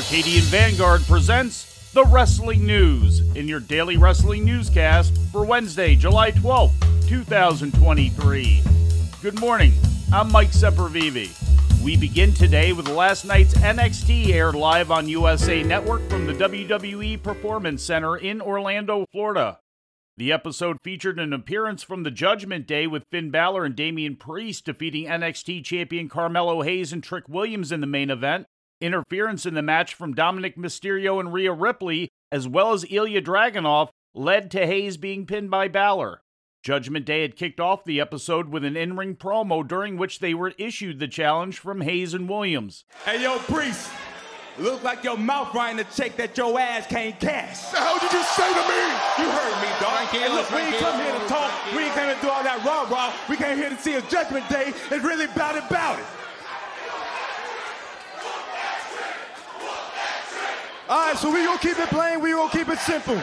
Arcadian Vanguard presents the Wrestling News in your daily wrestling newscast for Wednesday, July 12th, 2023. Good morning. I'm Mike Sempervive. We begin today with last night's NXT aired live on USA Network from the WWE Performance Center in Orlando, Florida. The episode featured an appearance from the Judgment Day with Finn Balor and Damian Priest defeating NXT champion Carmelo Hayes and Trick Williams in the main event, interference in the match from Dominic Mysterio and Rhea Ripley, as well as Ilya Dragunov, led to Hayes being pinned by Balor. Judgment Day had kicked off the episode with an in ring promo during which they were issued the challenge from Hayes and Williams. Hey, yo, Priest, look like your mouth writing a check that your ass can't cash. The hell did you say to me? You heard me, dog. Tranquilo, Hey, look, we ain't come here to talk. tranquilo. We ain't came to do all that rah rah. We came here to see a Judgment Day. It's really about it, about it. All right, so we gonna keep it plain. We gonna keep it simple.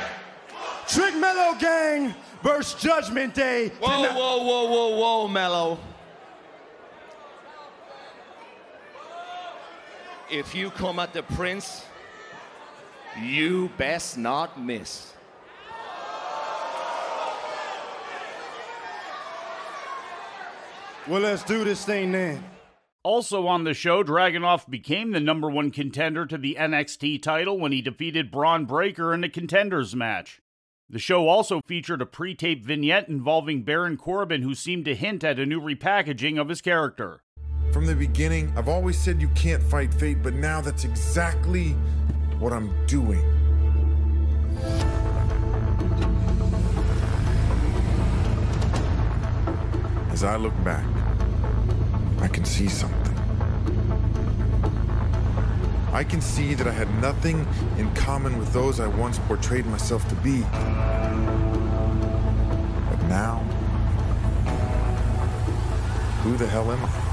Trick Melo Gang versus Judgment Day. Whoa, tonight. whoa, whoa, whoa, whoa, Melo. If you come at the prince, you best not miss. Well, let's do this thing then. Also on the show, Dragunov became the number one contender to the NXT title when he defeated Bron Breakker in a contenders match. The show also featured a pre taped vignette involving Baron Corbin, who seemed to hint at a new repackaging of his character. From the beginning, I've always said you can't fight fate, but now that's exactly what I'm doing. As I look back, I can see something. I can see that I had nothing in common with those I once portrayed myself to be. But now, who the hell am I?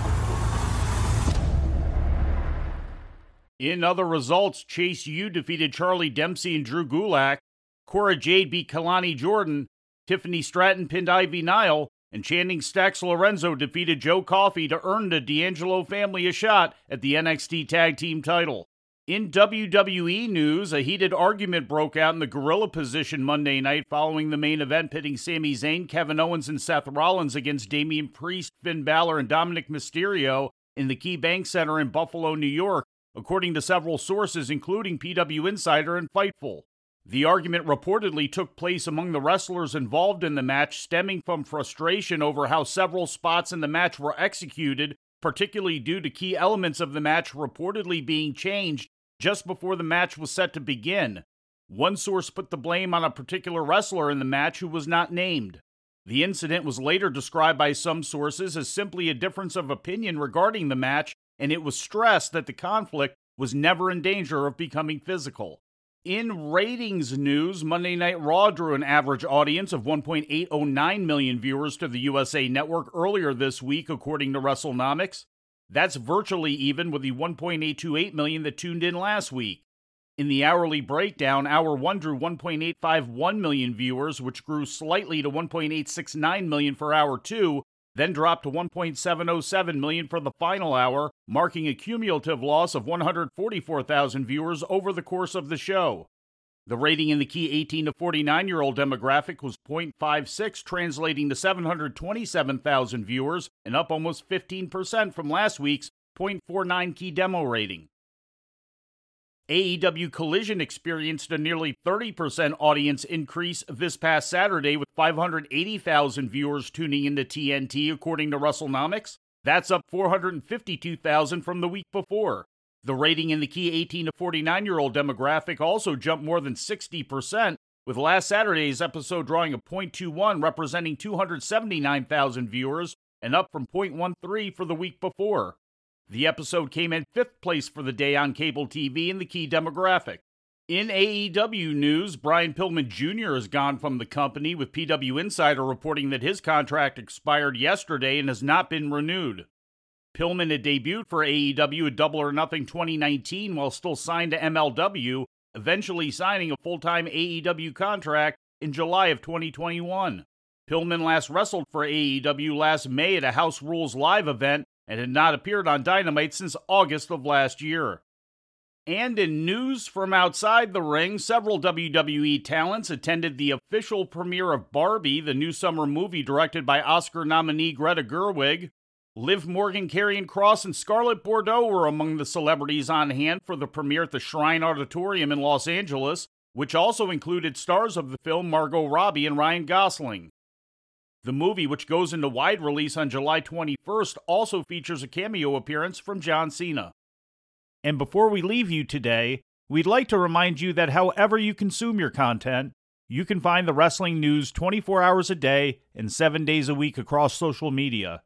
In other results, Chase U defeated Charlie Dempsey and Drew Gulak, Cora Jade beat Kelani Jordan, Tiffany Stratton pinned Ivy Nile, and Channing Stacks Lorenzo defeated Joe Coffey to earn the D'Angelo family a shot at the NXT Tag Team title. In WWE news, a heated argument broke out in the gorilla position Monday night following the main event pitting Sami Zayn, Kevin Owens, and Seth Rollins against Damian Priest, Finn Balor, and Dominic Mysterio in the Key Bank Center in Buffalo, New York, according to several sources, including PW Insider and Fightful. The argument reportedly took place among the wrestlers involved in the match, stemming from frustration over how several spots in the match were executed, particularly due to key elements of the match reportedly being changed just before the match was set to begin. One source put the blame on a particular wrestler in the match who was not named. The incident was later described by some sources as simply a difference of opinion regarding the match, and it was stressed that the conflict was never in danger of becoming physical. In ratings news, Monday Night Raw drew an average audience of 1.809 million viewers to the USA Network earlier this week, according to WrestleNomics. That's virtually even with the 1.828 million that tuned in last week. In the hourly breakdown, Hour 1 drew 1.851 million viewers, which grew slightly to 1.869 million for Hour 2, then dropped to 1.707 million for the final hour, marking a cumulative loss of 144,000 viewers over the course of the show. The rating in the key 18 to 49 year old demographic was 0.56, translating to 727,000 viewers and up almost 15% from last week's 0.49 key demo rating. AEW Collision experienced a nearly 30% audience increase this past Saturday with 580,000 viewers tuning into TNT, according to WrestleNomics. That's up 452,000 from the week before. The rating in the key 18 to 49 year old demographic also jumped more than 60%, with last Saturday's episode drawing a .21 representing 279,000 viewers and up from .13 for the week before. The episode came in fifth place for the day on cable TV in the key demographic. In AEW news, Brian Pillman Jr. has gone from the company, with PW Insider reporting that his contract expired yesterday and has not been renewed. Pillman had debuted for AEW at Double or Nothing 2019 while still signed to MLW, eventually signing a full time AEW contract in July of 2021. Pillman last wrestled for AEW last May at a House Rules Live event and had not appeared on Dynamite since August of last year. And in news from outside the ring, several WWE talents attended the official premiere of Barbie, the new summer movie directed by Oscar nominee Greta Gerwig. Liv Morgan, Karrion Kross, and Scarlett Bordeaux were among the celebrities on hand for the premiere at the Shrine Auditorium in Los Angeles, which also included stars of the film Margot Robbie and Ryan Gosling. The movie, which goes into wide release on July 21st, also features a cameo appearance from John Cena. And before we leave you today, we'd like to remind you that however you consume your content, you can find the wrestling news 24 hours a day and 7 days a week across social media.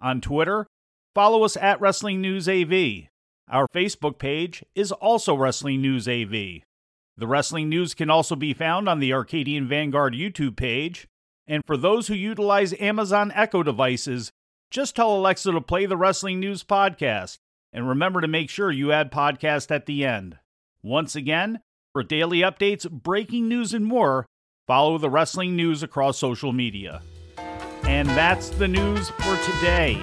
On Twitter, follow us at Wrestling News AV. Our Facebook page is also Wrestling News AV. The Wrestling News can also be found on the Arcadian Vanguard YouTube page. And for those who utilize Amazon Echo devices, just tell Alexa to play the Wrestling News podcast. And remember to make sure you add podcast at the end. Once again, for daily updates, breaking news, and more, follow the wrestling news across social media. And that's the news for today.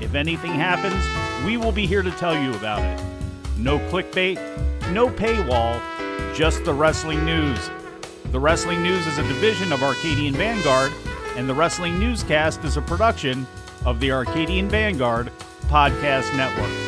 If anything happens, we will be here to tell you about it. No clickbait, no paywall, just the wrestling news. The Wrestling News is a division of Arcadian Vanguard, and the Wrestling Newscast is a production of the Arcadian Vanguard Podcast Network.